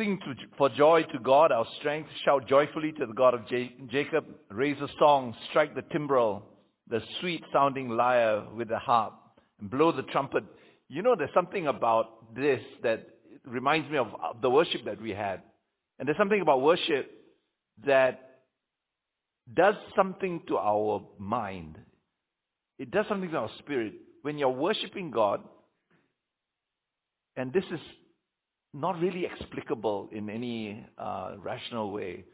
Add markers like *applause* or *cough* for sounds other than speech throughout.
sing to, for joy to God, our strength. Shout joyfully to the God of Ja- Jacob. Raise a song. Strike the timbrel, the sweet sounding lyre with the harp, and blow the trumpet. You know, there's something about this that reminds me of the worship that we had. And there's something about worship that does something to our mind. It does something to our spirit. When you're worshiping God, and this is not really explicable in any uh, rational way,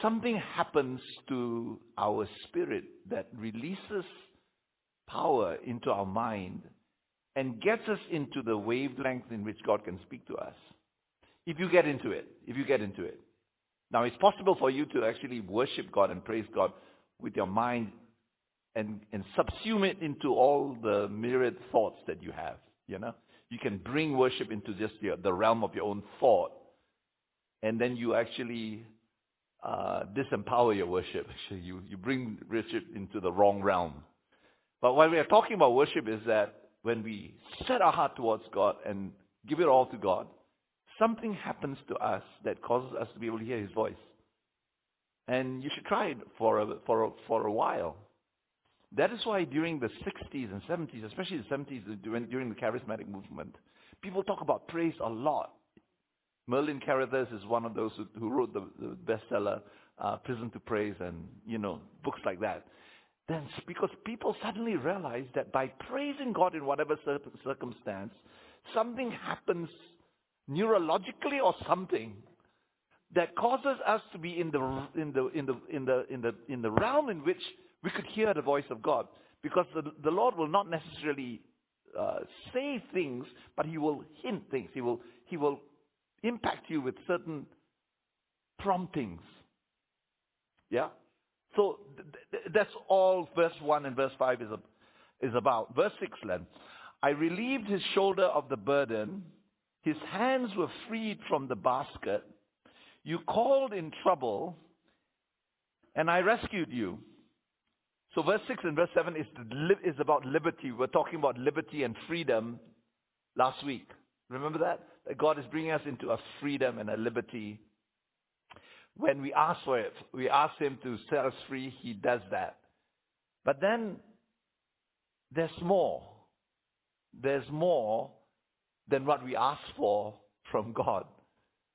something happens to our spirit that releases power into our mind and gets us into the wavelength in which God can speak to us. If you get into it, if you get into it. Now, it's possible for you to actually worship God and praise God with your mind and, and subsume it into all the myriad thoughts that you have, you know? You can bring worship into just your, the realm of your own thought, and then you actually uh, disempower your worship. *laughs* Actually, you, you bring worship into the wrong realm. But what we are talking about worship is that when we set our heart towards God and give it all to God, something happens to us that causes us to be able to hear His voice. And you should try it for a, for a, for a while. That is why during the 60s and 70s, especially the 70s, during, during the charismatic movement, people talk about praise a lot. Merlin Carothers is one of those who, who wrote the, the bestseller, uh, Prison to Praise, and, you know, books like that. Then, because people suddenly realize that by praising God in whatever cir- circumstance, something happens neurologically or something that causes us to be in the in the in the in the in the in the realm in which we could hear the voice of God because the, the Lord will not necessarily uh, say things, but He will hint things. He will He will impact you with certain promptings. Yeah. So th- th- that's all verse one and verse five is a, is about. Verse six then, I relieved his shoulder of the burden. His hands were freed from the basket. You called in trouble, and I rescued you. So verse 6 and verse 7 is, is about liberty. We're talking about liberty and freedom last week. Remember that? That God is bringing us into a freedom and a liberty. When we ask for it, we ask Him to set us free, He does that. But then there's more. There's more than what we ask for from God.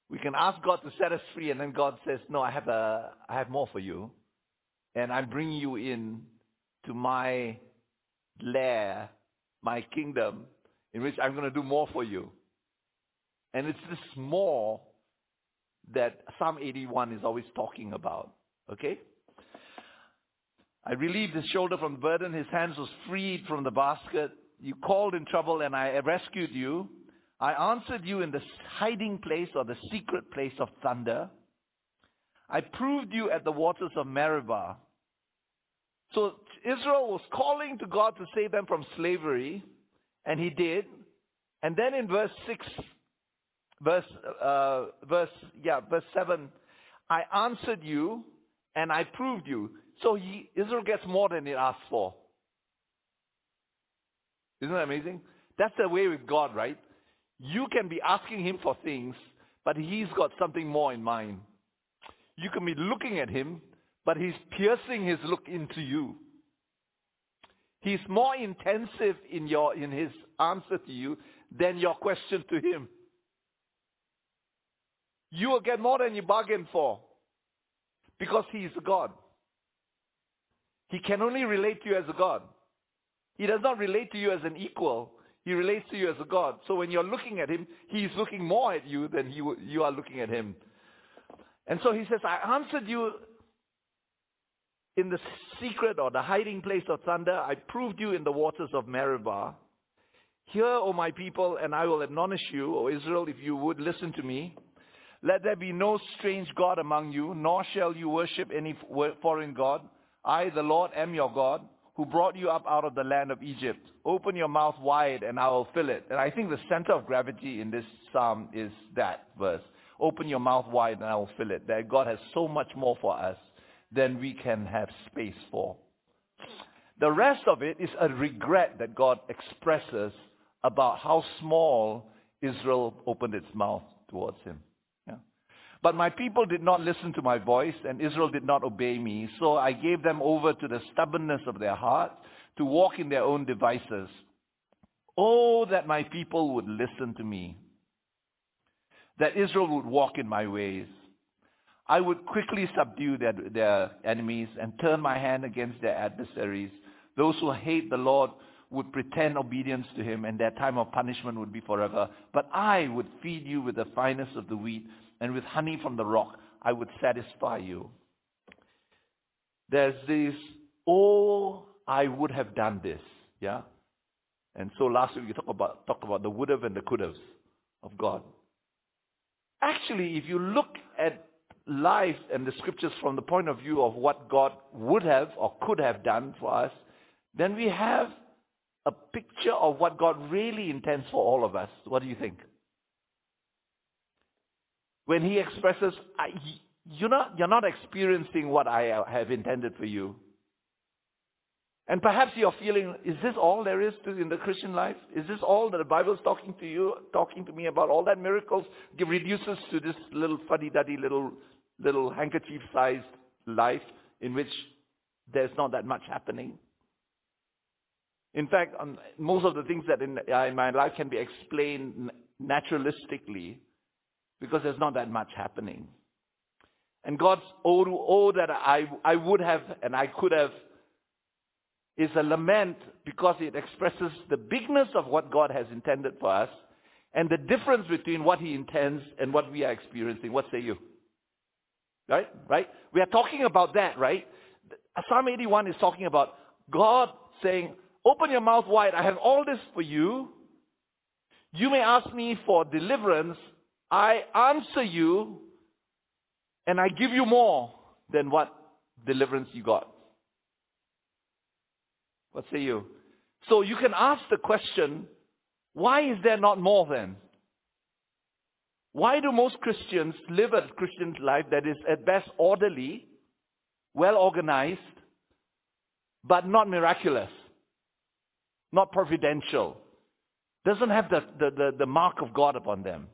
We can ask God to set us free, and then God says, "No, I have a, I have more for you, and I'm bringing you in to my lair, my kingdom, in which I'm going to do more for you." And it's this more that Psalm 81 is always talking about. Okay? I relieved his shoulder from the burden. His hands was freed from the basket. You called in trouble and I rescued you. I answered you in the hiding place or the secret place of thunder. I proved you at the waters of Meribah. So Israel was calling to God to save them from slavery, and he did. And then in verse 6, verse, uh, verse, yeah, verse 7, I answered you and I proved you. So he, Israel gets more than it asked for. Isn't that amazing? That's the way with God, right? You can be asking him for things, but he's got something more in mind. You can be looking at him, but he's piercing his look into you. He's more intensive in your in his answer to you than your question to him. You will get more than you bargained for because he is a God. He can only relate to you as a God. He does not relate to you as an equal. He relates to you as a God. So when you're looking at him, he is looking more at you than you, you are looking at him. And so he says, I answered you in the secret or the hiding place of thunder. I proved you in the waters of Meribah. Hear, O my people, and I will admonish you, O Israel, if you would listen to me. Let there be no strange God among you, nor shall you worship any foreign God. I, the Lord, am your God, who brought you up out of the land of Egypt. Open your mouth wide, and I will fill it. And I think the center of gravity in this psalm is that verse. Open your mouth wide, and I will fill it. That God has so much more for us than we can have space for. The rest of it is a regret that God expresses about how small Israel opened its mouth towards him. Yeah. But my people did not listen to my voice, and Israel did not obey me. So I gave them over to the stubbornness of their heart to walk in their own devices. Oh, that my people would listen to me, that Israel would walk in my ways. I would quickly subdue their, their enemies and turn my hand against their adversaries. Those who hate the Lord would pretend obedience to him, and their time of punishment would be forever. But I would feed you with the finest of the wheat, and with honey from the rock I would satisfy you. There's this, oh, I would have done this. Yeah? And so last week we talked about, talked about the would have and the could have of God. Actually, if you look at life and the scriptures from the point of view of what God would have or could have done for us, then we have a picture of what God really intends for all of us. What do you think? When he expresses, you're not, you're not experiencing what I have intended for you. And perhaps you're feeling, is this all there is to in the Christian life? Is this all that the Bible is talking to you, talking to me about? All that miracles reduces to this little fuddy-duddy little, little handkerchief-sized life in which there's not that much happening. In fact, um, most of the things that in, in my life can be explained naturalistically because there's not that much happening. And God's, oh, oh that I, I would have and I could have is a lament because it expresses the bigness of what God has intended for us and the difference between what he intends and what we are experiencing. What say you? Right? Right? We are talking about that, right? Psalm 81 is talking about God saying, Open your mouth wide. I have all this for you. You may ask me for deliverance. I answer you and I give you more than what deliverance you got. What say you? So you can ask the question, why is there not more then? Why do most Christians live a Christian life that is at best orderly, well organized, but not miraculous? not providential, doesn't have the, the, the, the mark of God upon them.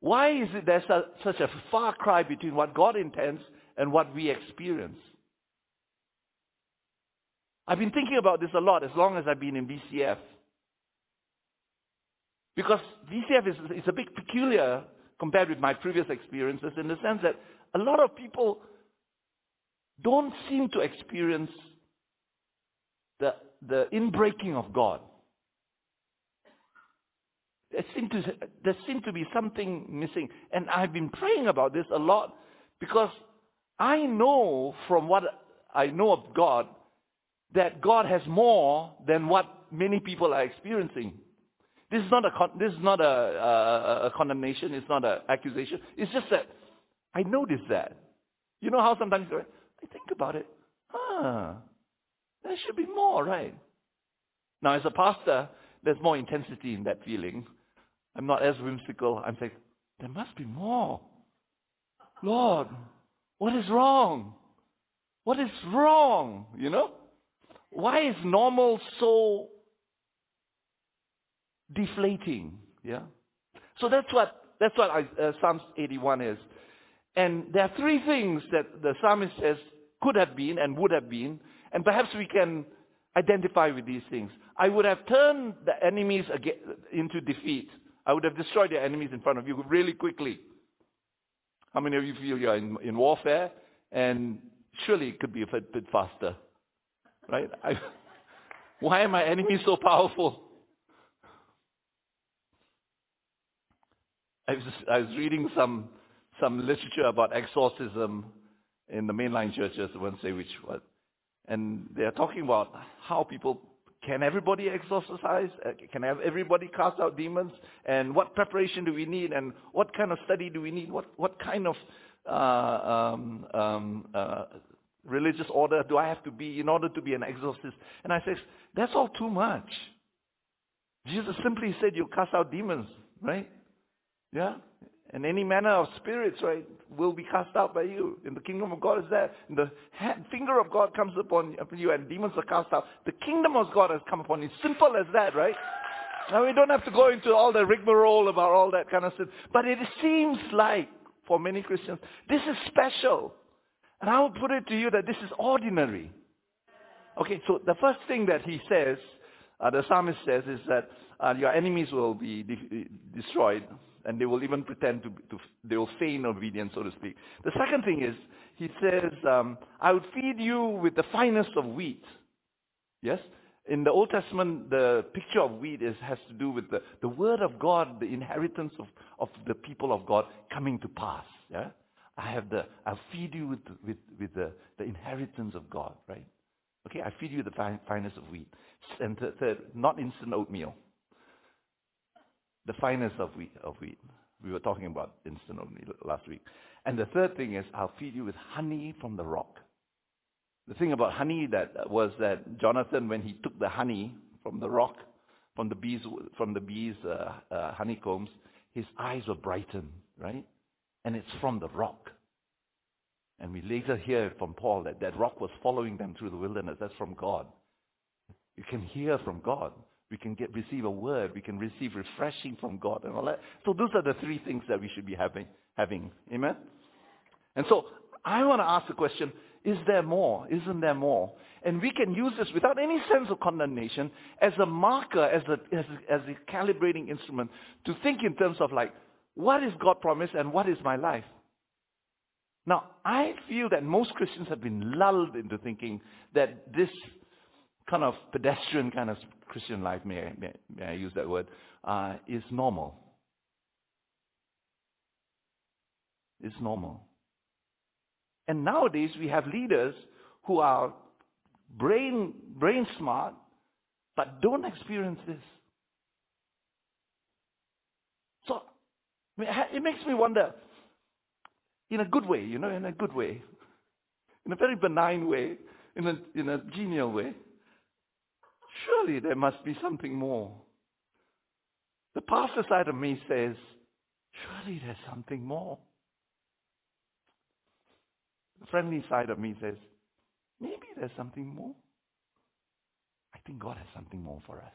Why is it there's a, such a far cry between what God intends and what we experience? I've been thinking about this a lot as long as I've been in VCF. Because VCF is, is a bit peculiar compared with my previous experiences in the sense that a lot of people don't seem to experience the the inbreaking of God. There seemed, to, there seemed to be something missing. And I've been praying about this a lot because I know from what I know of God that God has more than what many people are experiencing. This is not a, this is not a, a, a condemnation. It's not an accusation. It's just that I noticed that. You know how sometimes I think about it. Ah, there should be more, right? Now, as a pastor, there's more intensity in that feeling. I'm not as whimsical. I'm saying, there must be more. Lord, what is wrong? What is wrong? You know? Why is normal so deflating? Yeah? So that's what, that's what I, uh, Psalms 81 is. And there are three things that the psalmist says could have been and would have been and perhaps we can identify with these things. I would have turned the enemies into defeat. I would have destroyed the enemies in front of you really quickly. How many of you feel you're in, in warfare? And surely it could be a bit faster. Right? I, *laughs* why are my enemies so powerful? I was, I was reading some, some literature about exorcism in the mainline churches. I won't say which one. And they're talking about how people can everybody exorcise? Uh, can have everybody cast out demons? And what preparation do we need? And what kind of study do we need? What what kind of uh, um, um, uh, religious order do I have to be in order to be an exorcist? And I said, that's all too much. Jesus simply said you cast out demons, right? Yeah. And any manner of spirits, right, will be cast out by you. And the kingdom of God is there. And the hand, finger of God comes upon you and demons are cast out. The kingdom of God has come upon you. Simple as that, right? Now we don't have to go into all the rigmarole about all that kind of stuff. But it seems like, for many Christians, this is special. And I will put it to you that this is ordinary. Okay, so the first thing that he says, uh, the psalmist says, is that uh, your enemies will be de- destroyed, and they will even pretend to, to, they will feign obedience, so to speak. The second thing is, he says, um, I will feed you with the finest of wheat. Yes? In the Old Testament, the picture of wheat is, has to do with the, the word of God, the inheritance of, of the people of God coming to pass. Yeah? I have the, I'll feed you with, with, with the, the inheritance of God, right? Okay, I feed you the fin- finest of wheat. And third, third, not instant oatmeal. The finest of wheat, of wheat. We were talking about instant oatmeal last week. And the third thing is, I'll feed you with honey from the rock. The thing about honey that was that Jonathan, when he took the honey from the rock, from the bees, from the bees' uh, uh, honeycombs, his eyes were brightened, right? And it's from the rock. And we later hear from Paul that that rock was following them through the wilderness. That's from God. You can hear from God. We can get receive a word. We can receive refreshing from God and all that. So those are the three things that we should be having. Having. Amen? And so I want to ask the question, is there more? Isn't there more? And we can use this without any sense of condemnation as a marker, as a, as a, as a calibrating instrument to think in terms of like, what is God promised and what is my life? Now, I feel that most Christians have been lulled into thinking that this kind of pedestrian kind of Christian life, may I, may, may I use that word, uh, is normal. It's normal. And nowadays we have leaders who are brain, brain smart, but don't experience this. So it makes me wonder, in a good way, you know, in a good way, in a very benign way, in a, in a genial way. Surely there must be something more. The pastor side of me says, surely there's something more. The friendly side of me says, maybe there's something more. I think God has something more for us.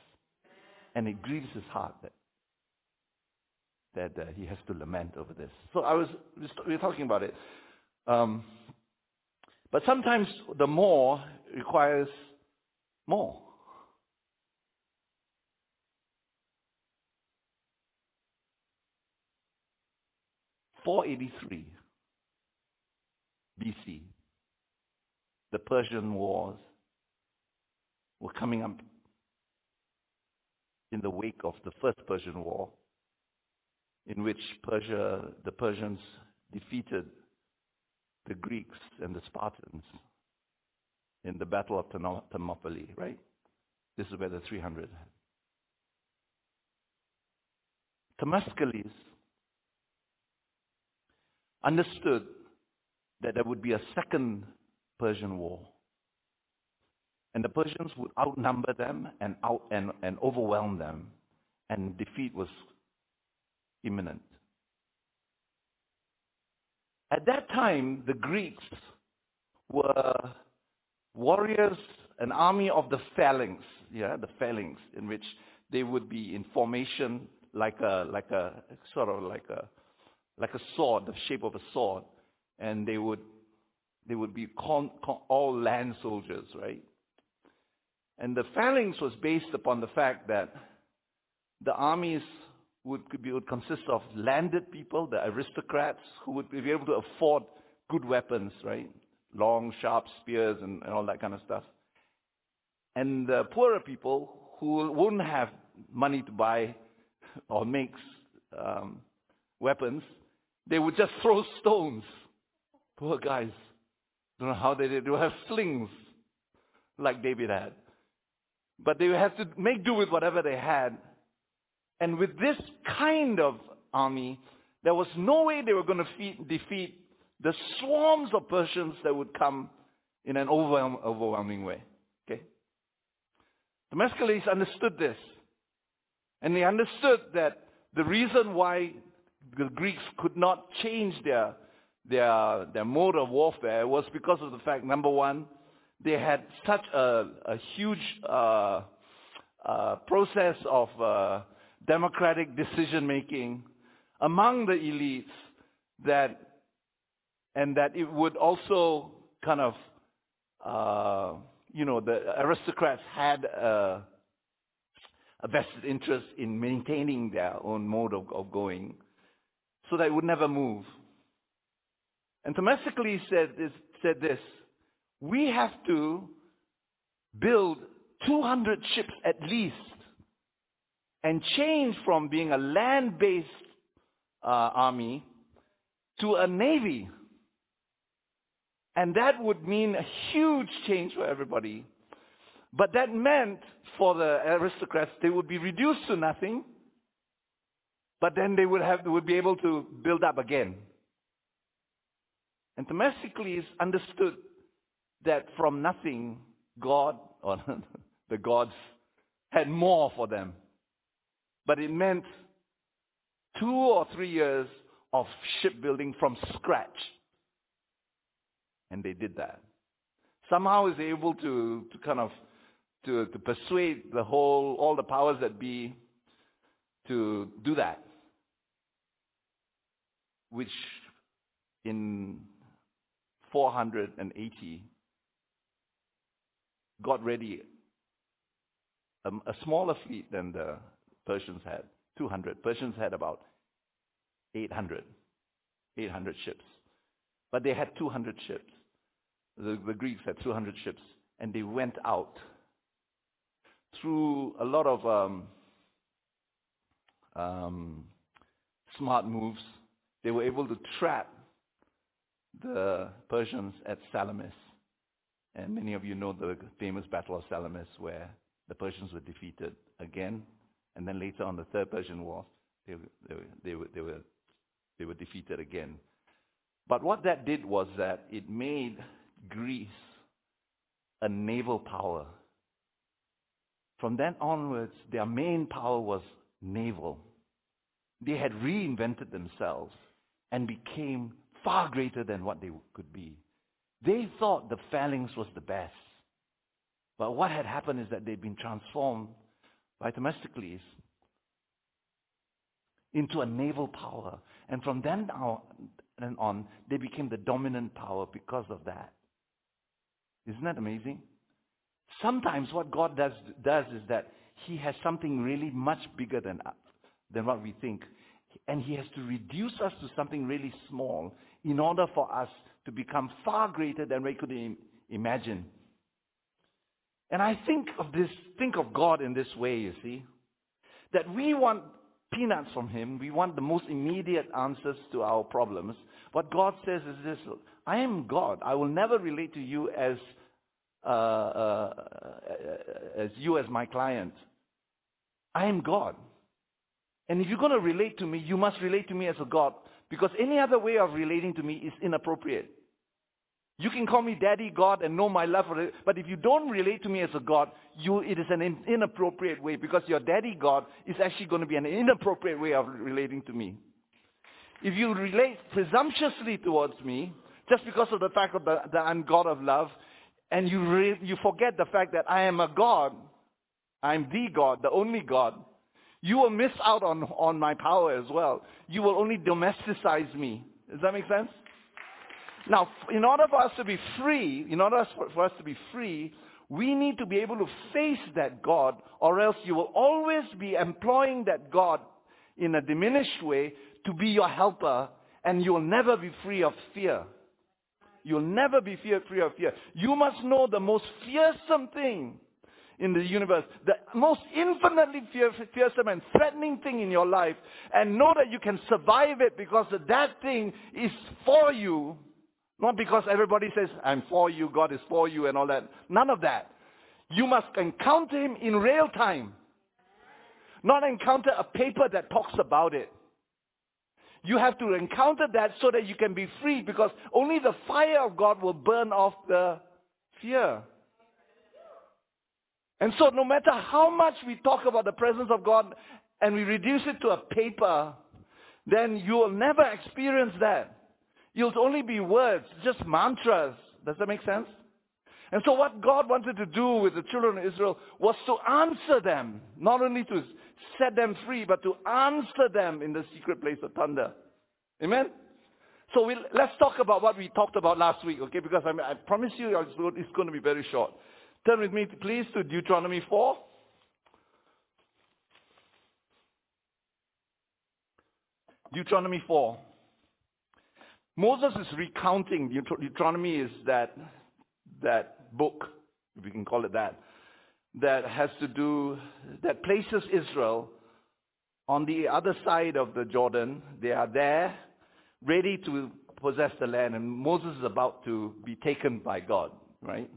And it grieves his heart that that uh, he has to lament over this. So I was, we were talking about it. Um, but sometimes the more requires more. Four eighty three BC, the Persian Wars were coming up in the wake of the First Persian War in which Persia, the Persians defeated the Greeks and the Spartans in the Battle of Thermopylae, right? This is where the 300. Themistocles understood that there would be a second Persian war. And the Persians would outnumber them and, out, and, and overwhelm them, and defeat was imminent. At that time, the Greeks were warriors, an army of the phalanx, yeah, the phalanx, in which they would be in formation like a, like a, sort of like a, like a sword, the shape of a sword, and they would, they would be con, con, all land soldiers, right? And the phalanx was based upon the fact that the armies would, would consist of landed people, the aristocrats, who would be able to afford good weapons, right? Long, sharp spears and, and all that kind of stuff. And the poorer people who wouldn't have money to buy or make um, weapons, they would just throw *laughs* stones. Poor guys. Don't know how they did. They would have slings like David had. But they would have to make do with whatever they had and with this kind of army, there was no way they were going to defeat the swarms of Persians that would come in an overwhelm, overwhelming way. Okay? The Themistocles understood this. And they understood that the reason why the Greeks could not change their, their, their mode of warfare was because of the fact, number one, they had such a, a huge uh, uh, process of uh, democratic decision making among the elites that, and that it would also kind of, uh, you know, the aristocrats had a, a vested interest in maintaining their own mode of, of going so that it would never move. And Themistocles said this, said this, we have to build 200 ships at least and change from being a land-based uh, army to a navy. And that would mean a huge change for everybody. But that meant for the aristocrats, they would be reduced to nothing, but then they would have, they would be able to build up again. And Themistocles understood that from nothing, God, or *laughs* the gods, had more for them. But it meant two or three years of shipbuilding from scratch. And they did that. Somehow is able to, to kind of to, to persuade the whole all the powers that be to do that. Which in 480 got ready a, a smaller fleet than the Persians had, 200. Persians had about 800, 800 ships. But they had 200 ships. The, the Greeks had 200 ships, and they went out through a lot of um, um, smart moves. They were able to trap the Persians at Salamis. And many of you know the famous Battle of Salamis where the Persians were defeated again. And then later on the Third Persian War, they, they, they, were, they, were, they were defeated again. But what that did was that it made Greece a naval power. From then onwards, their main power was naval. They had reinvented themselves and became far greater than what they could be. They thought the phalanx was the best. But what had happened is that they'd been transformed by Themistocles into a naval power. And from then on, they became the dominant power because of that. Isn't that amazing? Sometimes what God does, does is that He has something really much bigger than, than what we think. And He has to reduce us to something really small in order for us to become far greater than we could imagine. And I think of this, think of God in this way, you see. That we want peanuts from Him. We want the most immediate answers to our problems. What God says is this, I am God. I will never relate to you as, uh, uh, as you as my client. I am God. And if you're going to relate to me, you must relate to me as a God because any other way of relating to me is inappropriate. You can call me daddy God and know my love for it, but if you don't relate to me as a God, you, it is an in, inappropriate way because your daddy God is actually going to be an inappropriate way of relating to me. If you relate presumptuously towards me, just because of the fact of the, that I'm God of love, and you, re, you forget the fact that I am a God, I'm the God, the only God, you will miss out on, on my power as well. You will only domesticize me. Does that make sense? Now, in order for us to be free, in order for us to be free, we need to be able to face that God, or else you will always be employing that God in a diminished way to be your helper, and you will never be free of fear. You'll never be fear, free of fear. You must know the most fearsome thing in the universe, the most infinitely fearsome and threatening thing in your life, and know that you can survive it because that thing is for you, not because everybody says, I'm for you, God is for you, and all that. None of that. You must encounter Him in real time, not encounter a paper that talks about it. You have to encounter that so that you can be free because only the fire of God will burn off the fear. And so no matter how much we talk about the presence of God and we reduce it to a paper, then you will never experience that. You'll only be words, just mantras. Does that make sense? And so what God wanted to do with the children of Israel was to answer them, not only to set them free, but to answer them in the secret place of thunder. Amen? So we, let's talk about what we talked about last week, okay? Because I, mean, I promise you it's going to be very short. Turn with me, please, to Deuteronomy 4. Deuteronomy 4. Moses is recounting, Deuteronomy is that, that book, if we can call it that, that has to do, that places Israel on the other side of the Jordan. They are there, ready to possess the land, and Moses is about to be taken by God, right?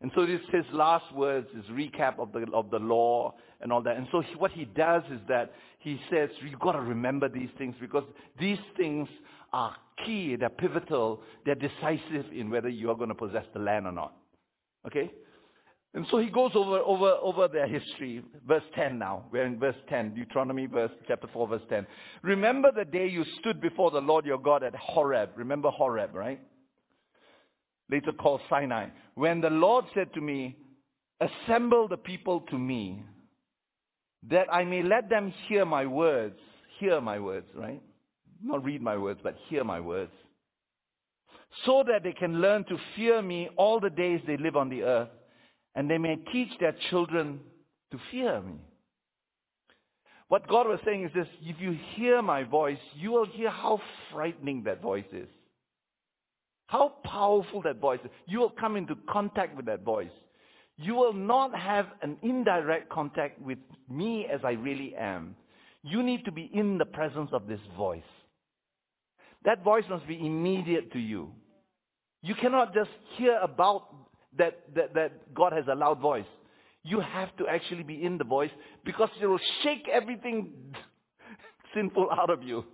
And so this his last words, his recap of the of the law and all that. And so he, what he does is that he says you've got to remember these things because these things are key, they're pivotal, they're decisive in whether you are going to possess the land or not. Okay? And so he goes over, over, over their history. Verse 10 now. We're in verse 10, Deuteronomy verse, chapter 4, verse 10. Remember the day you stood before the Lord your God at Horeb. Remember Horeb, right? Later called Sinai. When the Lord said to me, assemble the people to me, that I may let them hear my words. Hear my words, right? Not read my words, but hear my words. So that they can learn to fear me all the days they live on the earth, and they may teach their children to fear me. What God was saying is this, if you hear my voice, you will hear how frightening that voice is. How powerful that voice is. You will come into contact with that voice. You will not have an indirect contact with me as I really am. You need to be in the presence of this voice. That voice must be immediate to you. You cannot just hear about that, that, that God has a loud voice. You have to actually be in the voice because it will shake everything *laughs* sinful out of you.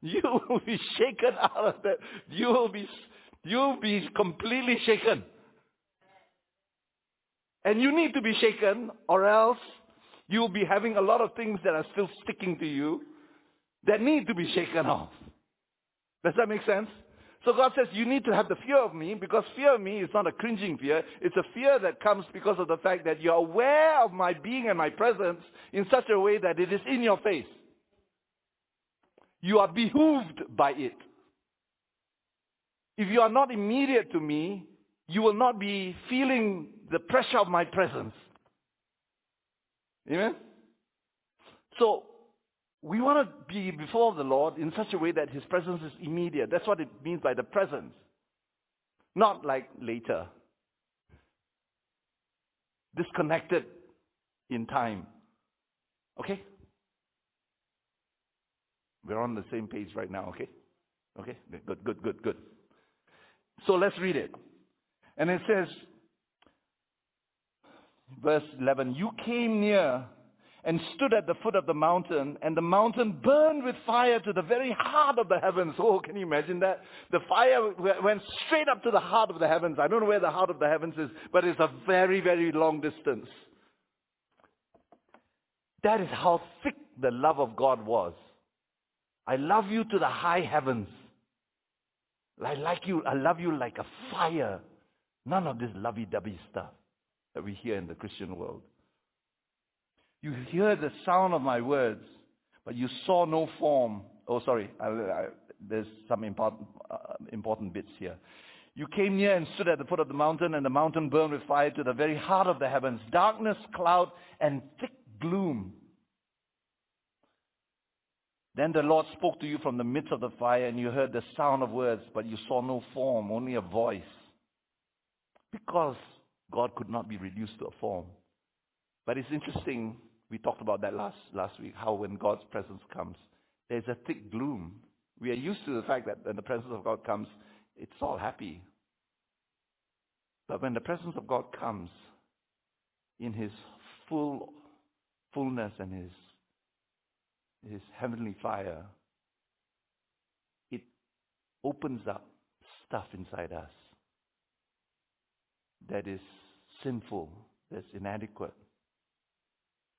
You *laughs* will be shaken out of that. You will be, you will be completely shaken. And you need to be shaken or else you'll be having a lot of things that are still sticking to you that need to be shaken off. Does that make sense? So God says you need to have the fear of me because fear of me is not a cringing fear. It's a fear that comes because of the fact that you're aware of my being and my presence in such a way that it is in your face. You are behooved by it. If you are not immediate to me, you will not be feeling the pressure of my presence. Amen? So, we want to be before the Lord in such a way that His presence is immediate. That's what it means by the presence. Not like later. Disconnected in time. Okay? We're on the same page right now, okay? Okay? Good, good, good, good. So let's read it. And it says, verse 11, You came near and stood at the foot of the mountain, and the mountain burned with fire to the very heart of the heavens. Oh, can you imagine that? The fire went straight up to the heart of the heavens. I don't know where the heart of the heavens is, but it's a very, very long distance. That is how thick the love of God was. I love you to the high heavens. I like you, I love you like a fire. None of this lovey-dovey stuff that we hear in the Christian world. You hear the sound of my words, but you saw no form. Oh, sorry, I, I, there's some important, uh, important bits here. You came near and stood at the foot of the mountain, and the mountain burned with fire to the very heart of the heavens. Darkness, cloud, and thick gloom. Then the Lord spoke to you from the midst of the fire, and you heard the sound of words, but you saw no form, only a voice. Because God could not be reduced to a form. But it's interesting, we talked about that last, last week, how when God's presence comes, there's a thick gloom. We are used to the fact that when the presence of God comes, it's all happy. But when the presence of God comes in his full fullness and his his heavenly fire, it opens up stuff inside us that is sinful, that's inadequate,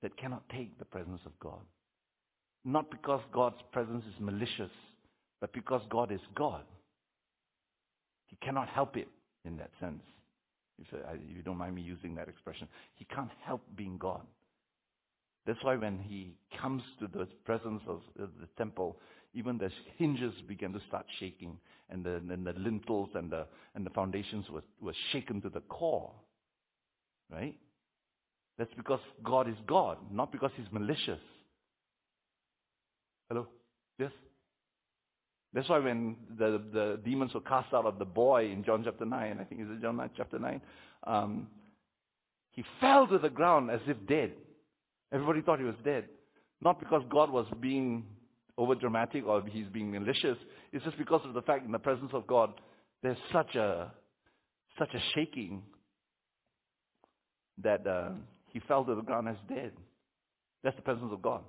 that cannot take the presence of God. Not because God's presence is malicious, but because God is God. He cannot help it in that sense. If, uh, you don't mind me using that expression. He can't help being God. That's why when he comes to the presence of the temple, even the hinges began to start shaking, and the, and the lintels and the, and the foundations were, were shaken to the core. Right? That's because God is God, not because he's malicious. Hello? Yes? That's why when the, the demons were cast out of the boy in John chapter 9, I think it's John 9, chapter 9, um, he fell to the ground as if dead. Everybody thought he was dead. Not because God was being over dramatic or he's being malicious. It's just because of the fact in the presence of God, there's such a such a shaking that uh, he fell to the ground as dead. That's the presence of God.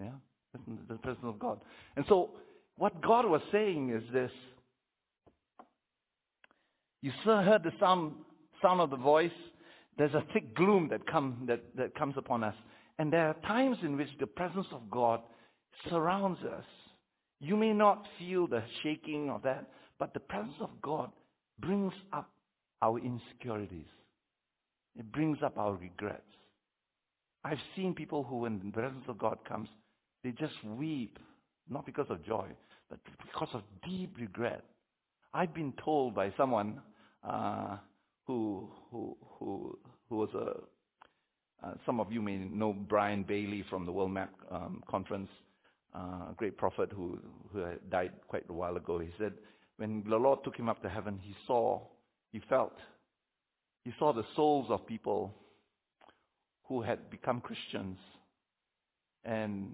Yeah, that's the presence of God. And so, what God was saying is this: You heard the sound sound of the voice there's a thick gloom that, come, that, that comes upon us. And there are times in which the presence of God surrounds us. You may not feel the shaking of that, but the presence of God brings up our insecurities. It brings up our regrets. I've seen people who, when the presence of God comes, they just weep, not because of joy, but because of deep regret. I've been told by someone uh, who who who who was a uh, some of you may know Brian Bailey from the World Map um, Conference, uh, a great prophet who who died quite a while ago. He said when the Lord took him up to heaven, he saw, he felt, he saw the souls of people who had become Christians, and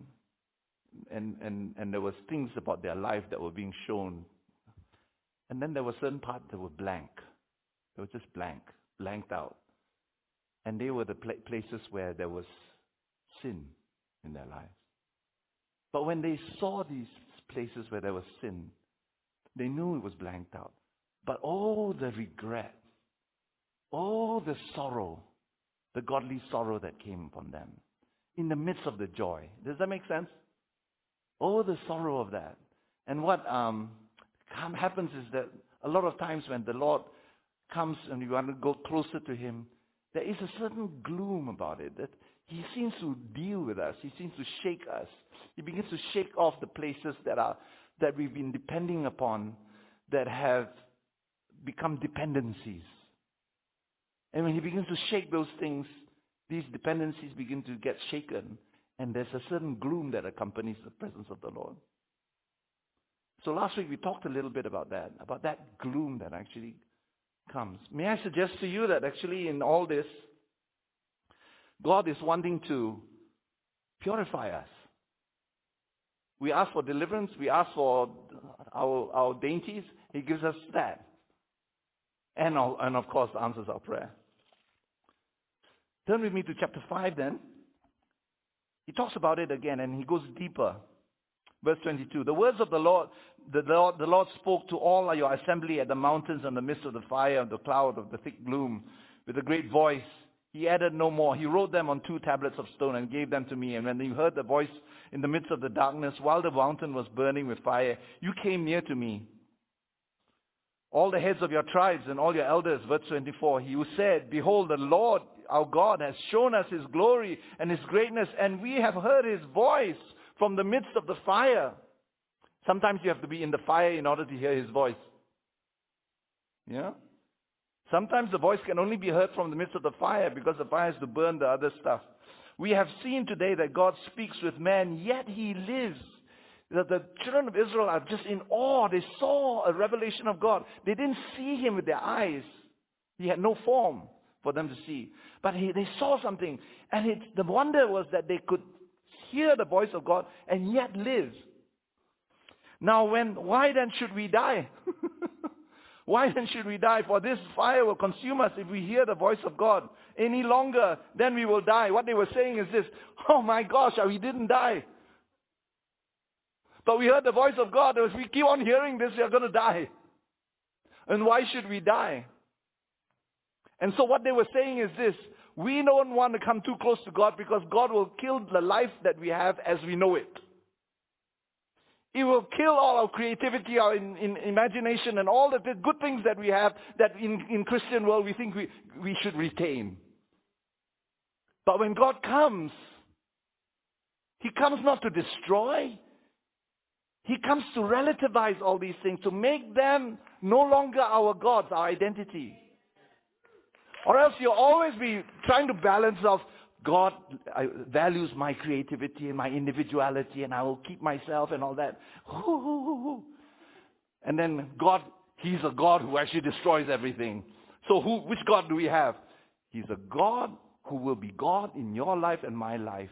and and and there was things about their life that were being shown, and then there were certain parts that were blank. They were just blank, blanked out. And they were the pl- places where there was sin in their lives. But when they saw these places where there was sin, they knew it was blanked out. But all the regret, all the sorrow, the godly sorrow that came upon them, in the midst of the joy. Does that make sense? All the sorrow of that. And what um, happens is that a lot of times when the Lord comes and you want to go closer to him, there is a certain gloom about it that he seems to deal with us. He seems to shake us. He begins to shake off the places that are that we've been depending upon that have become dependencies. And when he begins to shake those things, these dependencies begin to get shaken, and there's a certain gloom that accompanies the presence of the Lord. So last week we talked a little bit about that, about that gloom that actually comes. May I suggest to you that actually in all this, God is wanting to purify us. We ask for deliverance, we ask for our, our dainties, He gives us that. And, and of course, answers our prayer. Turn with me to chapter 5 then. He talks about it again and he goes deeper. Verse 22. The words of the Lord, the Lord, the Lord spoke to all your assembly at the mountains in the midst of the fire, of the cloud, of the thick gloom, with a great voice. He added no more. He wrote them on two tablets of stone and gave them to me. And when you heard the voice in the midst of the darkness, while the mountain was burning with fire, you came near to me. All the heads of your tribes and all your elders, verse 24, you said, Behold, the Lord our God has shown us his glory and his greatness, and we have heard his voice from the midst of the fire. Sometimes you have to be in the fire in order to hear his voice. Yeah? Sometimes the voice can only be heard from the midst of the fire because the fire has to burn the other stuff. We have seen today that God speaks with man, yet he lives. That the children of Israel are just in awe. They saw a revelation of God. They didn't see him with their eyes. He had no form for them to see. But he, they saw something. And it, the wonder was that they could hear the voice of God and yet live. Now when, why then should we die? *laughs* why then should we die? For this fire will consume us if we hear the voice of God. Any longer, then we will die. What they were saying is this, *laughs* oh my gosh, we didn't die. But we heard the voice of God. If we keep on hearing this, we are going to die. And why should we die? And so what they were saying is this, we don't want to come too close to God because God will kill the life that we have as we know it. It will kill all our creativity, our in, in imagination, and all the, the good things that we have that in, in Christian world we think we, we should retain. But when God comes, He comes not to destroy. He comes to relativize all these things, to make them no longer our gods, our identity. Or else you'll always be trying to balance off God values my creativity and my individuality and I will keep myself and all that. And then God, He's a God who actually destroys everything. So who, which God do we have? He's a God who will be God in your life and my life.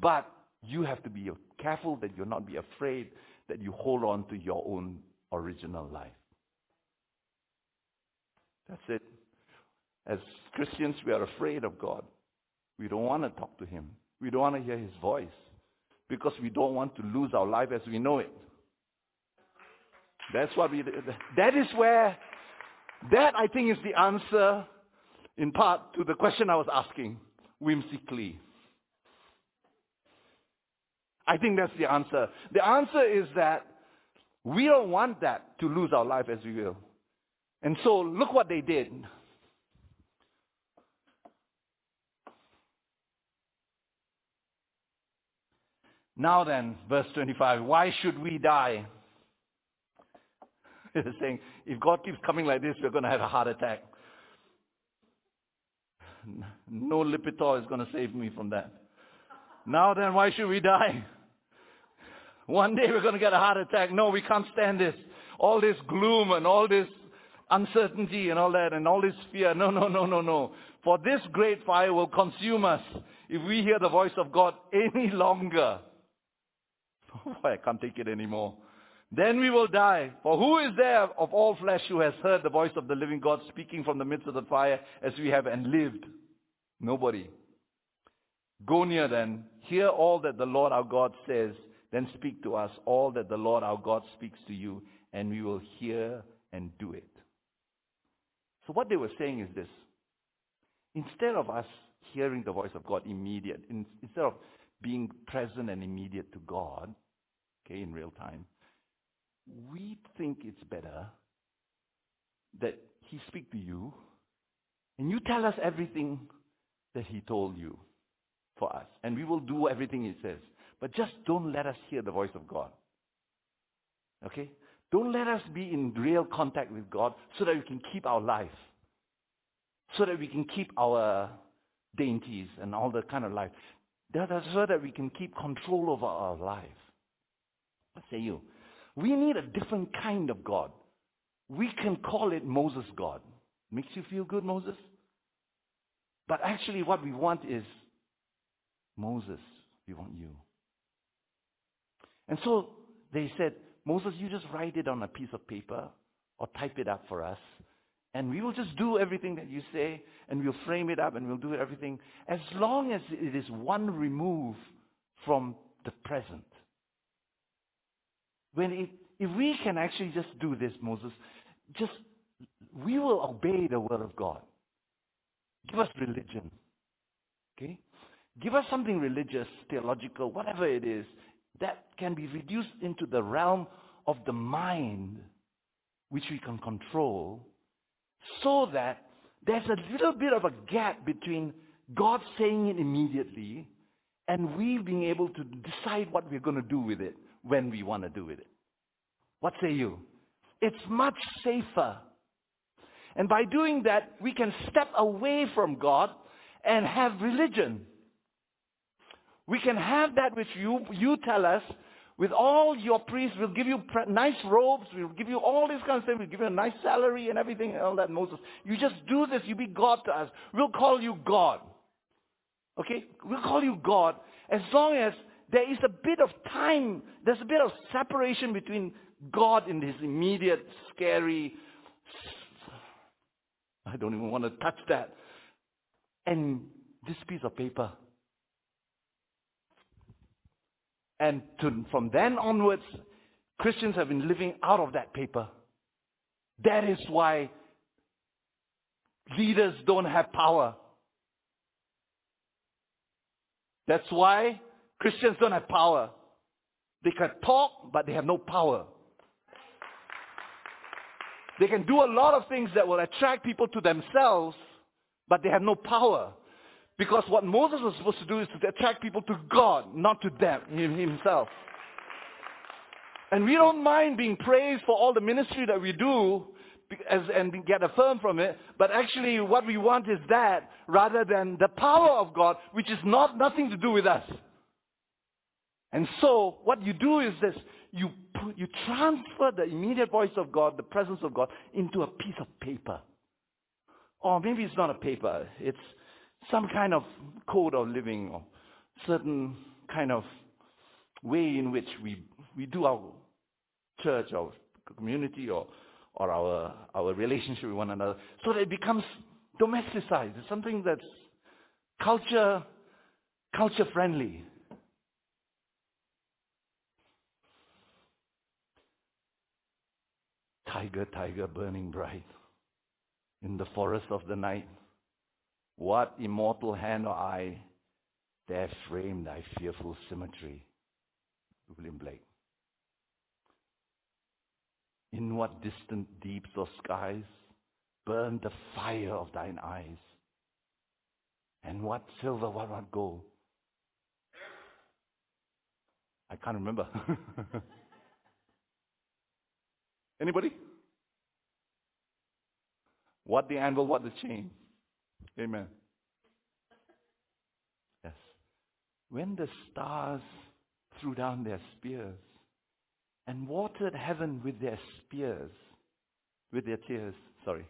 But you have to be careful that you'll not be afraid that you hold on to your own original life. That's it. As Christians, we are afraid of God. We don't want to talk to Him. We don't want to hear His voice because we don't want to lose our life as we know it. That's what we, that is where, that I think is the answer in part to the question I was asking whimsically. I think that's the answer. The answer is that we don't want that to lose our life as we will. And so look what they did. Now then, verse 25, why should we die? *laughs* It's saying, if God keeps coming like this, we're going to have a heart attack. No Lipitor is going to save me from that. Now then, why should we die? *laughs* One day we're going to get a heart attack. No, we can't stand this. All this gloom and all this uncertainty and all that and all this fear. No, no, no, no, no. For this great fire will consume us if we hear the voice of God any *laughs* longer. *laughs* I can't take it anymore. Then we will die. For who is there of all flesh who has heard the voice of the living God speaking from the midst of the fire as we have and lived? Nobody. Go near then, hear all that the Lord our God says, then speak to us all that the Lord our God speaks to you, and we will hear and do it. So what they were saying is this. Instead of us hearing the voice of God immediate, in, instead of being present and immediate to God, okay, in real time, we think it's better that He speak to you and you tell us everything that He told you for us. And we will do everything He says. But just don't let us hear the voice of God. Okay? Don't let us be in real contact with God so that we can keep our life. So that we can keep our dainties and all that kind of life. That is so that we can keep control over our life. What say you? We need a different kind of God. We can call it Moses God. Makes you feel good, Moses? But actually what we want is Moses, we want you. And so they said, Moses, you just write it on a piece of paper or type it up for us. And we will just do everything that you say and we'll frame it up and we'll do everything as long as it is one remove from the present. When it, if we can actually just do this, Moses, just, we will obey the word of God. Give us religion. Okay? Give us something religious, theological, whatever it is, that can be reduced into the realm of the mind, which we can control, so that there's a little bit of a gap between God saying it immediately and we being able to decide what we're going to do with it when we want to do with it. What say you? It's much safer. And by doing that, we can step away from God and have religion. We can have that which you, you tell us with all your priests. We'll give you nice robes. We'll give you all this kind of stuff. We'll give you a nice salary and everything and all that, Moses. You just do this. You be God to us. We'll call you God. Okay? We'll call you God as long as there is a bit of time, there's a bit of separation between God in his immediate, scary, I don't even want to touch that, and this piece of paper. And to, from then onwards, Christians have been living out of that paper. That is why leaders don't have power. That's why Christians don't have power. They can talk, but they have no power. They can do a lot of things that will attract people to themselves, but they have no power. Because what Moses was supposed to do is to attract people to God, not to them, himself. And we don't mind being praised for all the ministry that we do as, and get affirmed from it, but actually what we want is that rather than the power of God, which is not nothing to do with us. And so what you do is this, you, you transfer the immediate voice of God, the presence of God, into a piece of paper. Or maybe it's not a paper, it's some kind of code of living or certain kind of way in which we, we do our church or community or, or our, our relationship with one another so that it becomes domesticized. It's something that's culture, culture friendly. Tiger, tiger, burning bright in the forest of the night. What immortal hand or eye dare frame thy fearful symmetry? William Blake. In what distant deeps or skies burn the fire of thine eyes? And what silver, what, what gold? I can't remember. *laughs* Anybody? What the anvil, what the chain? Amen. Yes. When the stars threw down their spears and watered heaven with their spears, with their tears, sorry.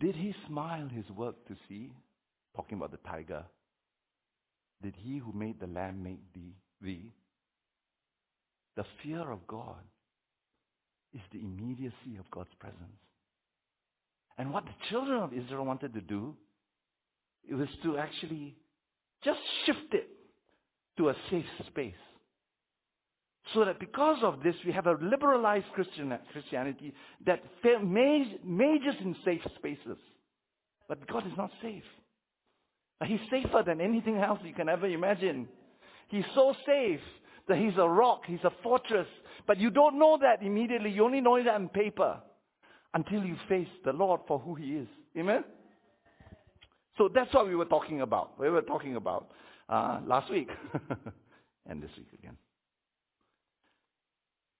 Did he smile his work to see? Talking about the tiger. Did he who made the lamb make thee? thee? The fear of God is the immediacy of God's presence. And what the children of Israel wanted to do, it was to actually just shift it to a safe space. So that because of this, we have a liberalized Christian, Christianity that majors in safe spaces. But God is not safe. He's safer than anything else you can ever imagine. He's so safe that he's a rock, he's a fortress. But you don't know that immediately. You only know that on paper until you face the Lord for who he is. Amen? So that's what we were talking about. We were talking about uh, last week *laughs* and this week again.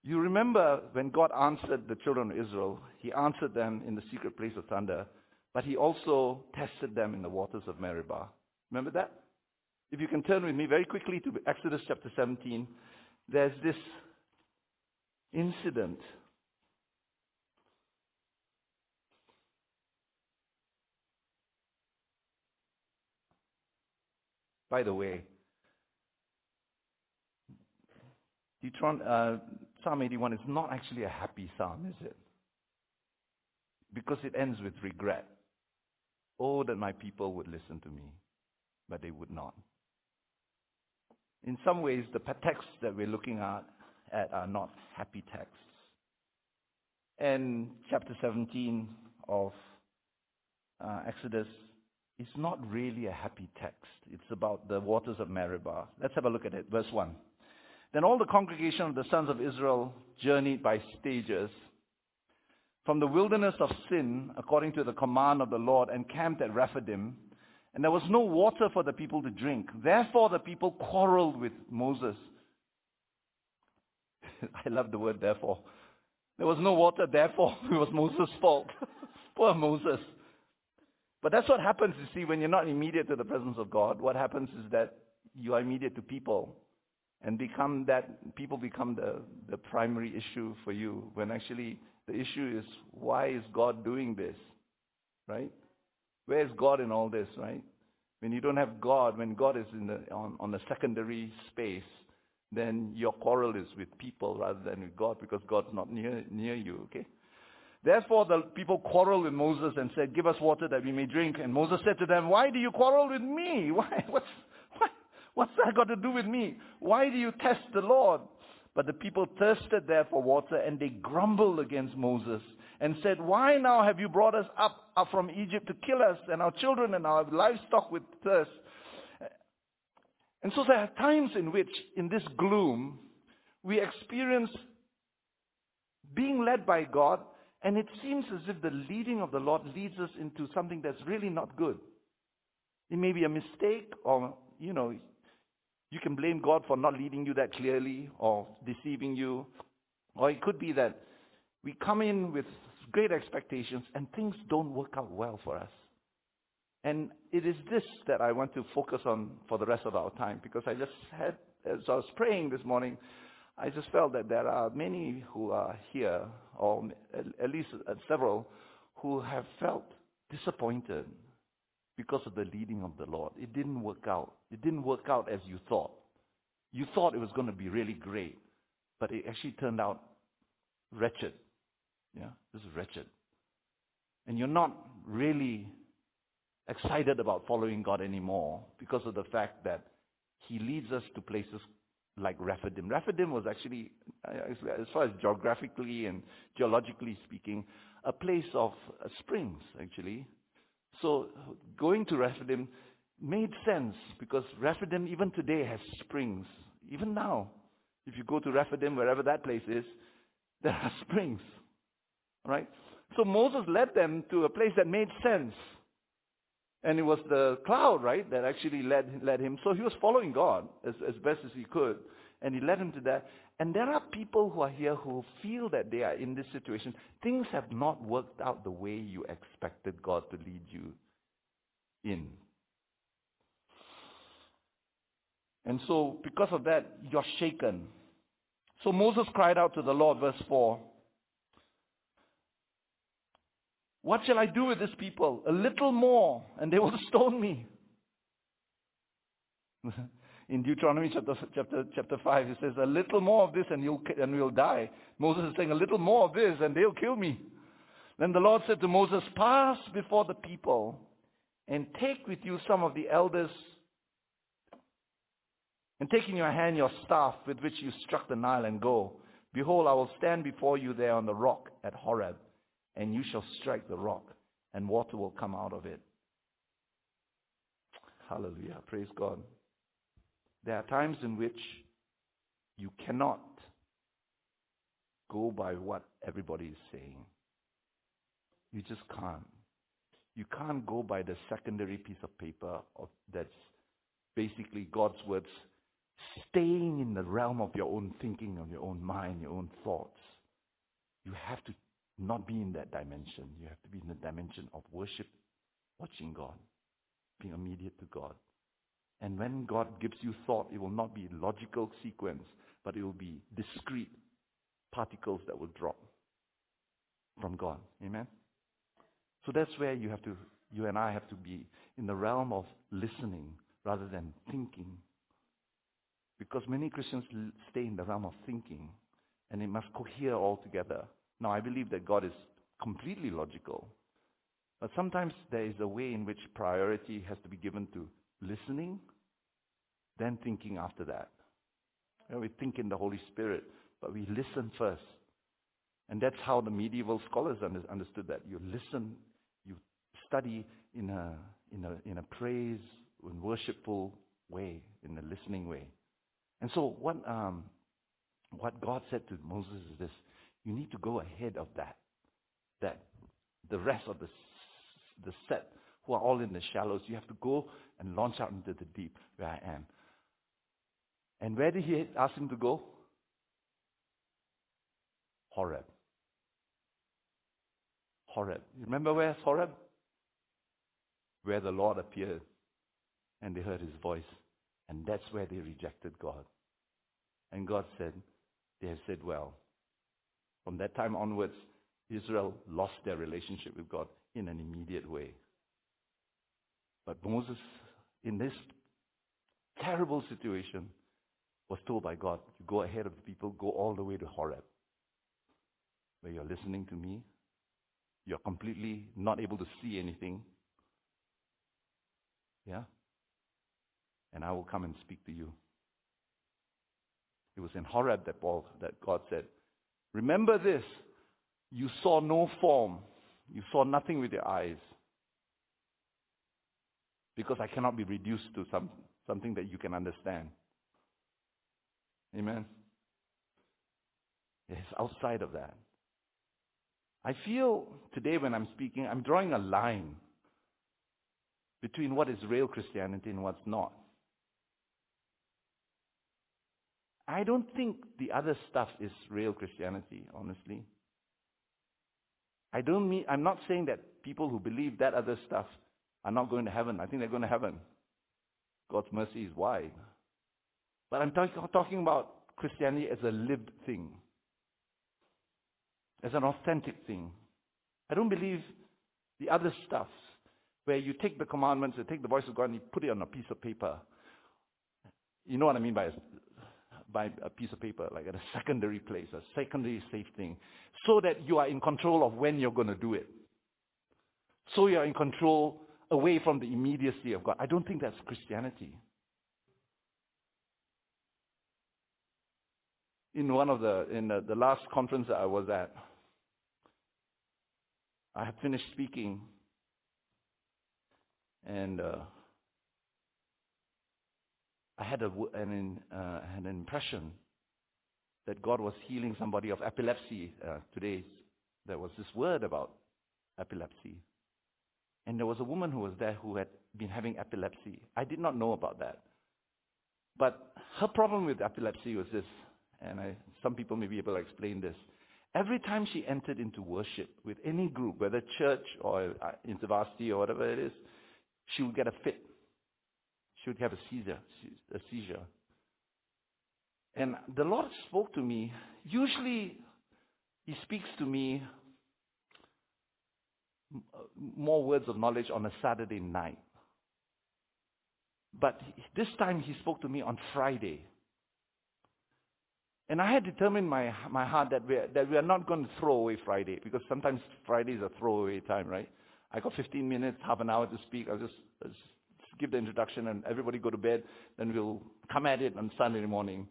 You remember when God answered the children of Israel, he answered them in the secret place of thunder, but he also tested them in the waters of Meribah. Remember that? If you can turn with me very quickly to Exodus chapter 17, there's this incident. By the way, Deuteron, uh, Psalm 81 is not actually a happy psalm, is it? Because it ends with regret. Oh, that my people would listen to me, but they would not in some ways, the texts that we're looking at, at are not happy texts. And chapter 17 of uh, Exodus is not really a happy text. It's about the waters of Meribah. Let's have a look at it. Verse 1. Then all the congregation of the sons of Israel journeyed by stages from the wilderness of Sin, according to the command of the Lord, and camped at Rephidim, and there was no water for the people to drink. Therefore, the people quarreled with Moses. *laughs* I love the word therefore. There was no water, therefore, *laughs* it was Moses' fault. *laughs* Poor Moses. But that's what happens, you see, when you're not immediate to the presence of God. What happens is that you are immediate to people. And become that, people become the, the primary issue for you. When actually the issue is, why is God doing this? Right? Where's God in all this, right? When you don't have God, when God is in the, on, on the secondary space, then your quarrel is with people rather than with God because God's not near, near you, okay? Therefore the people quarreled with Moses and said, give us water that we may drink. And Moses said to them, why do you quarrel with me? *laughs* Why, what's, what, what's that got to do with me? Why do you test the Lord? But the people thirsted there for water and they grumbled against Moses and said, Why now have you brought us up, up from Egypt to kill us and our children and our livestock with thirst? And so there are times in which, in this gloom, we experience being led by God, and it seems as if the leading of the Lord leads us into something that's really not good. It may be a mistake, or, you know, you can blame God for not leading you that clearly or deceiving you. Or it could be that we come in with great expectations and things don't work out well for us. And it is this that I want to focus on for the rest of our time because I just had, as I was praying this morning, I just felt that there are many who are here, or at least uh, several, who have felt disappointed because of the leading of the Lord. It didn't work out. It didn't work out as you thought. You thought it was going to be really great, but it actually turned out wretched. Yeah, this is wretched. And you're not really excited about following God anymore because of the fact that He leads us to places like Rephidim. Rephidim was actually, as far as geographically and geologically speaking, a place of uh, springs, actually. So going to Rephidim made sense because Rephidim even today has springs. Even now, if you go to Rephidim, wherever that place is, there are *laughs* springs. Right? So Moses led them to a place that made sense. And it was the cloud, right, that actually led, led him. So he was following God as, as best as he could. And he led him to that. And there are people who are here who feel that they are in this situation. Things have not worked out the way you expected God to lead you in. And so, because of that, you're shaken. So Moses cried out to the Lord, verse 4. What shall I do with this people? A little more, and they will *laughs* stone me. *laughs* In Deuteronomy chapter, chapter, chapter 5, it says, A little more of this, and, you'll, and we'll die. Moses is saying, A little more of this, and they'll kill me. Then the Lord said to Moses, Pass before the people, and take with you some of the elders, and take in your hand your staff with which you struck the Nile, and go. Behold, I will stand before you there on the rock at Horeb and you shall strike the rock, and water will come out of it. Hallelujah. Praise God. There are times in which you cannot go by what everybody is saying. You just can't. You can't go by the secondary piece of paper of, that's basically God's words staying in the realm of your own thinking, of your own mind, your own thoughts. You have to not be in that dimension. You have to be in the dimension of worship, watching God, being immediate to God. And when God gives you thought, it will not be logical sequence, but it will be discrete particles that will drop from God. Amen? So that's where you have to, you and I have to be in the realm of listening rather than thinking. Because many Christians stay in the realm of thinking, and it must cohere all together. Now, I believe that God is completely logical. But sometimes there is a way in which priority has to be given to listening, then thinking after that. You know, we think in the Holy Spirit, but we listen first. And that's how the medieval scholars understood that. You listen, you study in a, in a, in a praise and worshipful way, in a listening way. And so what, um, what God said to Moses is this you need to go ahead of that. That the rest of the, the set who are all in the shallows, you have to go and launch out into the deep where I am. And where did he ask him to go? Horeb. Horeb. Remember where's Horeb? Where the Lord appeared and they heard his voice. And that's where they rejected God. And God said, they have said, well, from that time onwards, Israel lost their relationship with God in an immediate way. But Moses, in this terrible situation, was told by God, you go ahead of the people, go all the way to Horeb, where you're listening to me. You're completely not able to see anything. Yeah? And I will come and speak to you. It was in Horeb that Paul, that God said, Remember this. You saw no form. You saw nothing with your eyes. Because I cannot be reduced to some something that you can understand. Amen. It's outside of that. I feel today when I'm speaking, I'm drawing a line between what is real Christianity and what's not. I don't think the other stuff is real Christianity, honestly. I don't mean, I'm not saying that people who believe that other stuff are not going to heaven. I think they're going to heaven. God's mercy is wide. But I'm talk, talking about Christianity as a lived thing, as an authentic thing. I don't believe the other stuff where you take the commandments, you take the voice of God and you put it on a piece of paper. You know what I mean by by a piece of paper, like at a *laughs* secondary place, a secondary safe thing, so that you are in control of when you're going to do it. So you're in control away from the immediacy of God. I don't think that's Christianity. In one of the, in the, the last conference that I was at, I had finished speaking and uh, I had a, an, uh, an impression that God was healing somebody of epilepsy uh, today. There was this word about epilepsy. And there was a woman who was there who had been having epilepsy. I did not know about that. But her problem with epilepsy was this, and I, some people may be able to explain this. Every time she entered into worship with any group, whether church or uh, InterVarsity or whatever it is, she would get a fit. She would have a seizure, a seizure. And the Lord spoke to me. Usually, He speaks to me more words of knowledge on a Saturday night. But this time He spoke to me on Friday. And I had determined my, my heart that we, are, that we are not going to throw away Friday, because sometimes Friday is a throwaway time, right? I got 15 minutes, half an hour to speak. I'll just, I'll just give the introduction and everybody go to bed. Then we'll come at it on Sunday morning.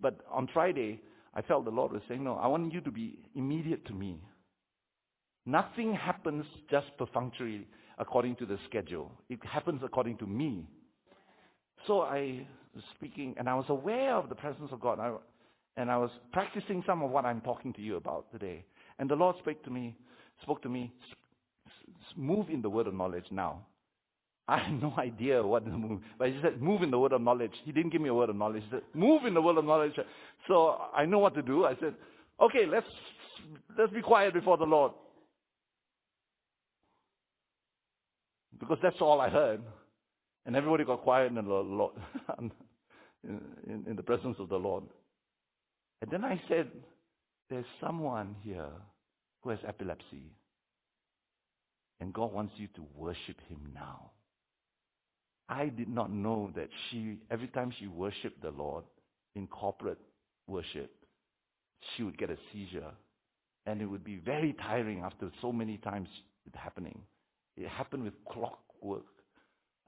But on Friday, I felt the Lord was saying, no, I want you to be immediate to me. Nothing happens just perfunctory according to the schedule. It happens according to me. So I was speaking, and I was aware of the presence of God. I, and I was practicing some of what I'm talking to you about today. And the Lord spoke to me, spoke to me, move in the word of knowledge now. *laughs* I had no idea what the move, but he said, move in the word of knowledge. He didn't give me a word of knowledge. He said, move in the word of knowledge. So I know what to do. I said, okay, let's, let's be quiet before the Lord. Because that's all I heard. And everybody got quiet in the Lord, *laughs* in, in, in the presence of the Lord. And then I said, there's someone here who has epilepsy. And God wants you to worship him now. I did not know that she, every time she worshiped the Lord in corporate worship, she would get a seizure. And it would be very tiring after so many times it happening. It happened with clockwork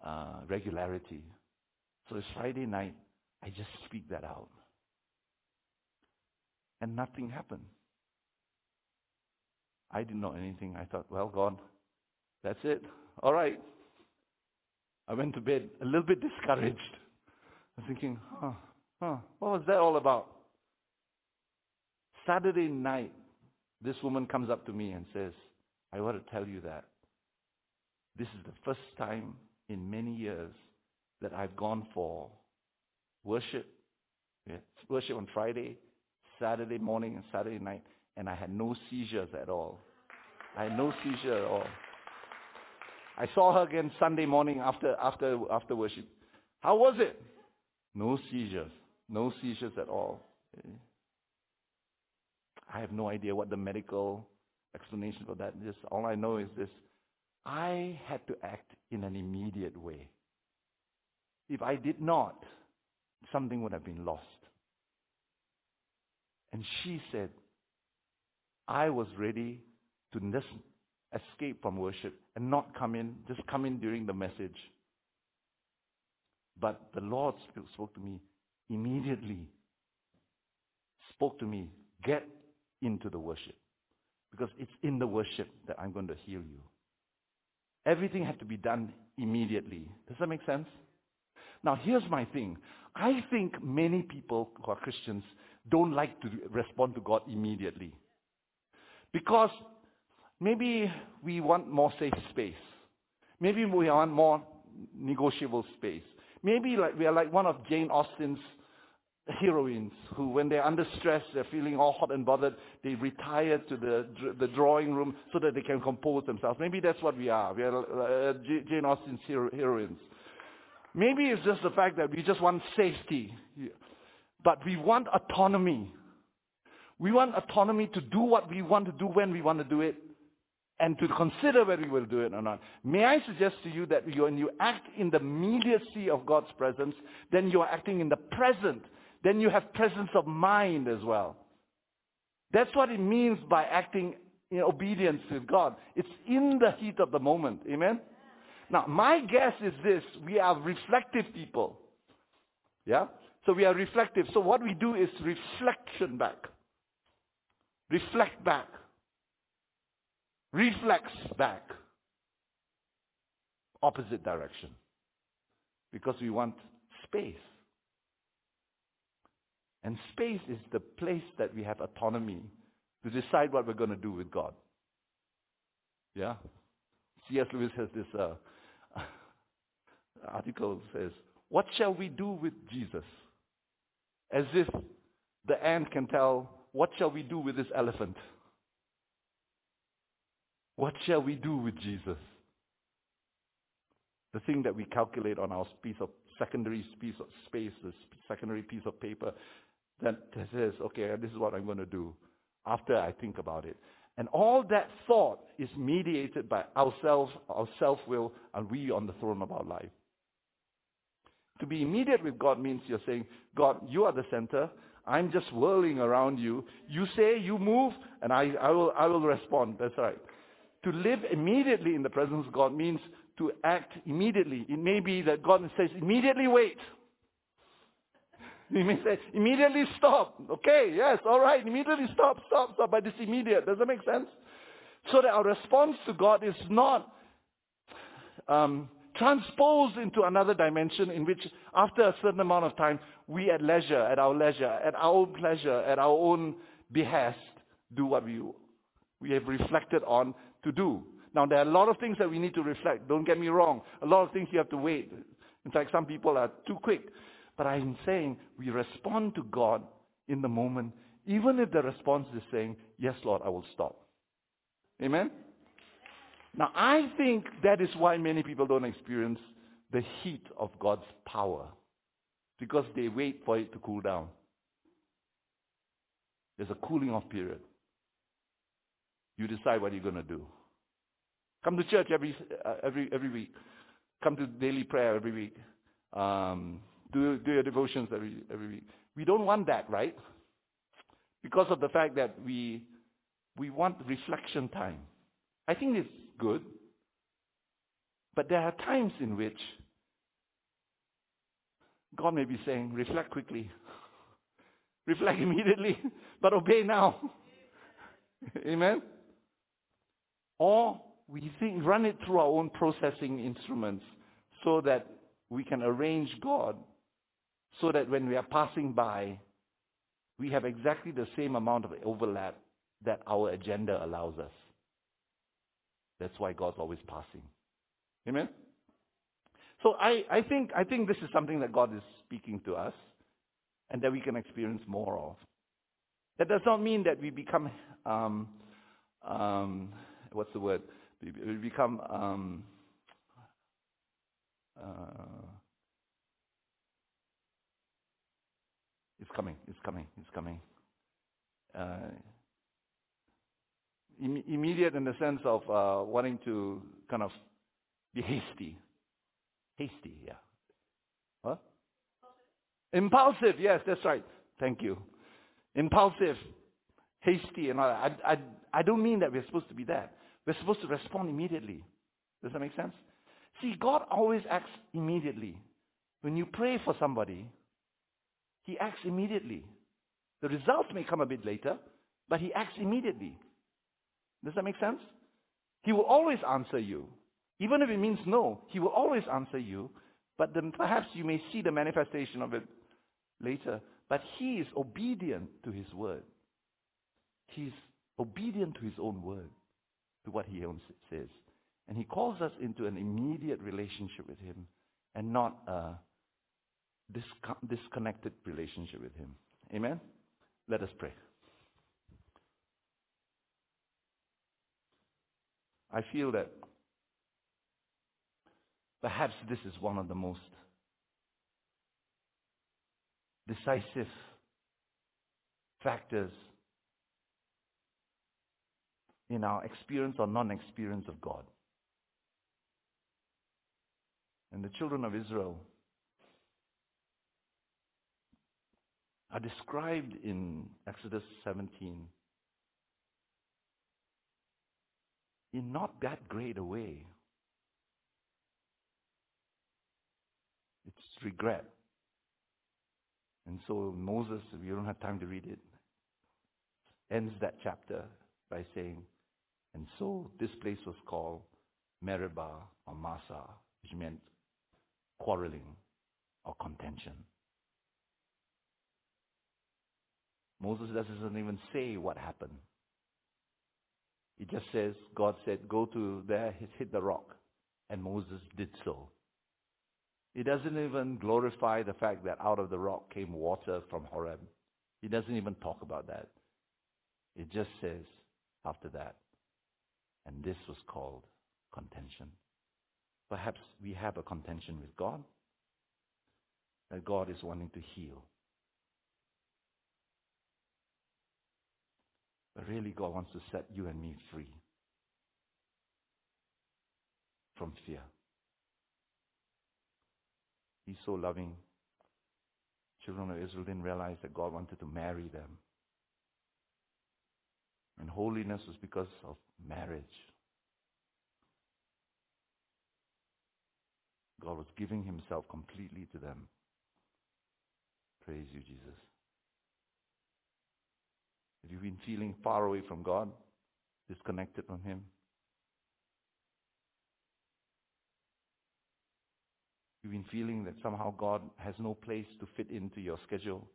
uh, regularity. So it's Friday night. I just speak that out. And nothing happened. I didn't know anything. I thought, well, God, that's it. All right. I went to bed a little bit discouraged. I was thinking, huh, huh, what was that all about? Saturday night, this woman comes up to me and says, I want to tell you that this is the first time in many years that I've gone for worship, yeah, worship on Friday, Saturday morning and Saturday night, and I had no seizures at all. I had no seizure at all. I saw her again Sunday morning after, after, after worship. How was it? No seizures. No seizures at all. Eh? I have no idea what the medical explanation for that is. All I know is this. I had to act in an immediate way. If I did not, something would have been lost. And she said, I was ready to listen escape from worship and not come in, just come in during the message. But the Lord spoke to me immediately, spoke to me, get into the worship. Because it's in the worship that I'm going to heal you. Everything had to be done immediately. Does that make sense? Now, here's my thing. I think many people who are Christians don't like to respond to God immediately. Because maybe we want more safe space. Maybe we want more negotiable space. Maybe like we are like one of Jane Austen's heroines who, when they're under stress, they're feeling all hot and bothered, they retire to the, the drawing room so that they can compose themselves. Maybe that's what we are. We are uh, Jane Austen's hero- heroines. Maybe it's just the fact that we just want safety, but we want autonomy. We want autonomy to do what we want to do when we want to do it and to consider whether we will do it or not. May I suggest to you that when you act in the immediacy of God's presence, then you are acting in the present. Then you have presence of mind as well. That's what it means by acting in obedience to God. It's in the heat of the moment. Amen? Now, my guess is this. We are reflective people. Yeah? So we are reflective. So what we do is reflection back. Reflect back. Reflex back. Opposite direction. Because we want space. And space is the place that we have autonomy to decide what we're going to do with God. Yeah? C.S. Lewis has this uh, *laughs* article says, What shall we do with Jesus? As if the ant can tell, What shall we do with this elephant? What shall we do with Jesus? The thing that we calculate on our piece of secondary piece of space, this secondary piece of paper that says, okay, this is what I'm going to do after I think about it. And all that thought is mediated by ourselves, our self-will, and we on the throne of our life. To be immediate with God means you're saying, God, you are the center. I'm just whirling around you. You say, you move, and I, I, will, I will respond. That's right. To live immediately in the presence of God means to act immediately. It may be that God says, immediately wait. *laughs* He may say, immediately stop. Okay, yes, all right, immediately stop, stop, stop. But it's immediate. Does that make sense? So that our response to God is not um, transposed into another dimension in which, after a certain amount of time, we at leisure, at our leisure, at our own pleasure, at our own behest, do what we, we have reflected on to do. Now, there are a lot of things that we need to reflect. Don't get me wrong. A lot of things you have to wait. In fact, some people are too quick. But I'm saying we respond to God in the moment, even if the response is saying, Yes, Lord, I will stop. Amen? Now, I think that is why many people don't experience the heat of God's power. Because they wait for it to cool down. There's a cooling off period. You decide what you're going to do. Come to church every, uh, every, every week. Come to daily prayer every week. Um, do, do your devotions every, every week. We don't want that, right? Because of the fact that we, we want reflection time. I think it's good. But there are times in which God may be saying, reflect quickly. *laughs* reflect *laughs* immediately, but obey now. *laughs* Amen? Or we think, run it through our own processing instruments so that we can arrange God so that when we are passing by, we have exactly the same amount of overlap that our agenda allows us. That's why God's always passing. Amen? So I, I, think, I think this is something that God is speaking to us and that we can experience more of. That does not mean that we become, um, um, what's the word? We become um, uh, It's coming. It's coming. It's coming. Uh, Im- immediate in the sense of uh, wanting to kind of be hasty. Hasty, yeah. Huh? Impulsive, yes, that's right. Thank you. Impulsive, hasty, and all that. I, I, I don't mean that we're supposed to be that. We're supposed to respond immediately. Does that make sense? See, God always acts immediately. When you pray for somebody, he acts immediately. The results may come a bit later, but he acts immediately. Does that make sense? He will always answer you. Even if it means no, he will always answer you, But then perhaps you may see the manifestation of it later. But he is obedient to his word. He's obedient to his own word, to what he own says. And he calls us into an immediate relationship with him and not a disconnected relationship with him. Amen? Let us pray. I feel that perhaps this is one of the most decisive factors in our experience or non experience of God. And the children of Israel are described in Exodus 17 in not that great a way. It's regret. And so Moses, we don't have time to read it, ends that chapter by saying, and so this place was called Meribah or Massah, which meant quarreling or contention. Moses doesn't even say what happened. He just says, God said, go to there, hit the rock. And Moses did so. He doesn't even glorify the fact that out of the rock came water from Horeb. He doesn't even talk about that. It just says after that, and this was called contention. Perhaps we have a contention with God, that God is wanting to heal. But really, God wants to set you and me free from fear. He's so loving. Children of Israel didn't realize that God wanted to marry them. And holiness was because of marriage. God was giving himself completely to them. Praise you, Jesus. Have you been feeling far away from God, disconnected from Him? You've been feeling that somehow God has no place to fit into your schedule?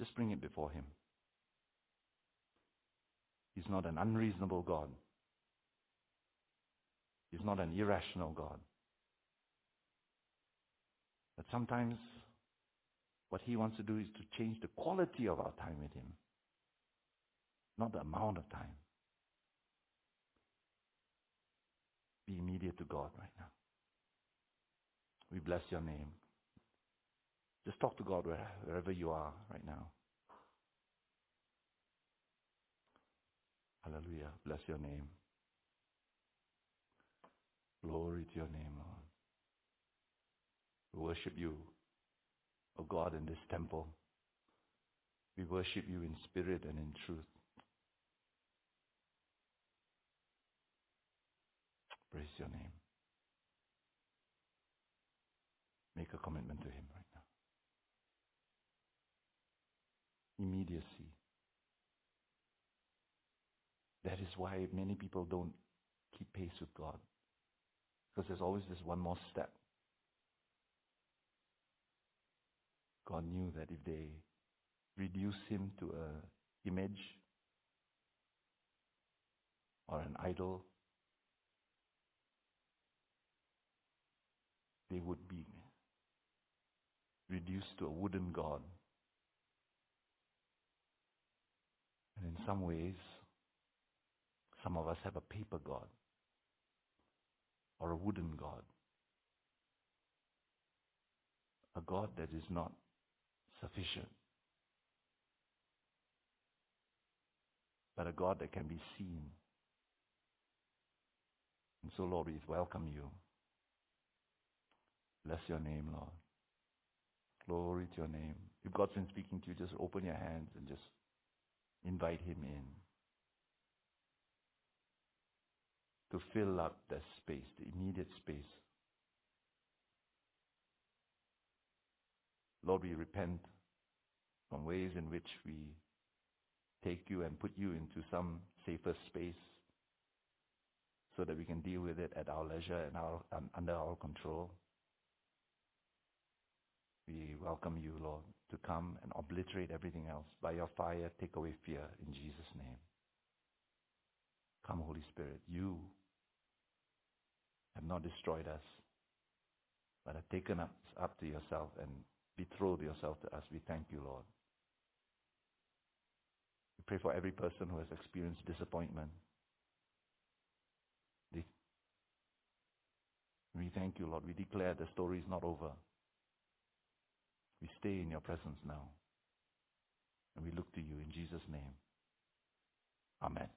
Just bring it before Him. He's not an unreasonable God. He's not an irrational God. But sometimes what He wants to do is to change the quality of our time with Him, not the amount of time. Be immediate to God right now. We bless your name. Just talk to God wherever you are right now. Hallelujah. Bless your name. Glory to your name, Lord. We worship you, O God, in this temple. We worship you in spirit and in truth. Praise your name. Make a commitment to Him right now. Immediacy. That is why many people don't keep pace with God. Because there's always this one more step. God knew that if they reduce him to an image or an idol, they would be reduced to a wooden god. And in some ways, some of us have a paper god or a wooden god. A God that is not sufficient, but a God that can be seen. And so, Lord, we welcome you. Bless your name, Lord. Glory to your name. If God's been speaking to you, just open your hands and just invite him in to fill up the space, the immediate space. Lord, we repent from ways in which we take you and put you into some safer space, so that we can deal with it at our leisure and our, um, under our control. We welcome you, Lord, to come and obliterate everything else. By your fire, take away fear in Jesus' name. Come, Holy Spirit. You have not destroyed us, but have taken us up to yourself and betrothed yourself to us. We thank you, Lord. We pray for every person who has experienced disappointment. We thank you, Lord. We declare the story is not over. We stay in your presence now. And we look to you in Jesus' name. Amen.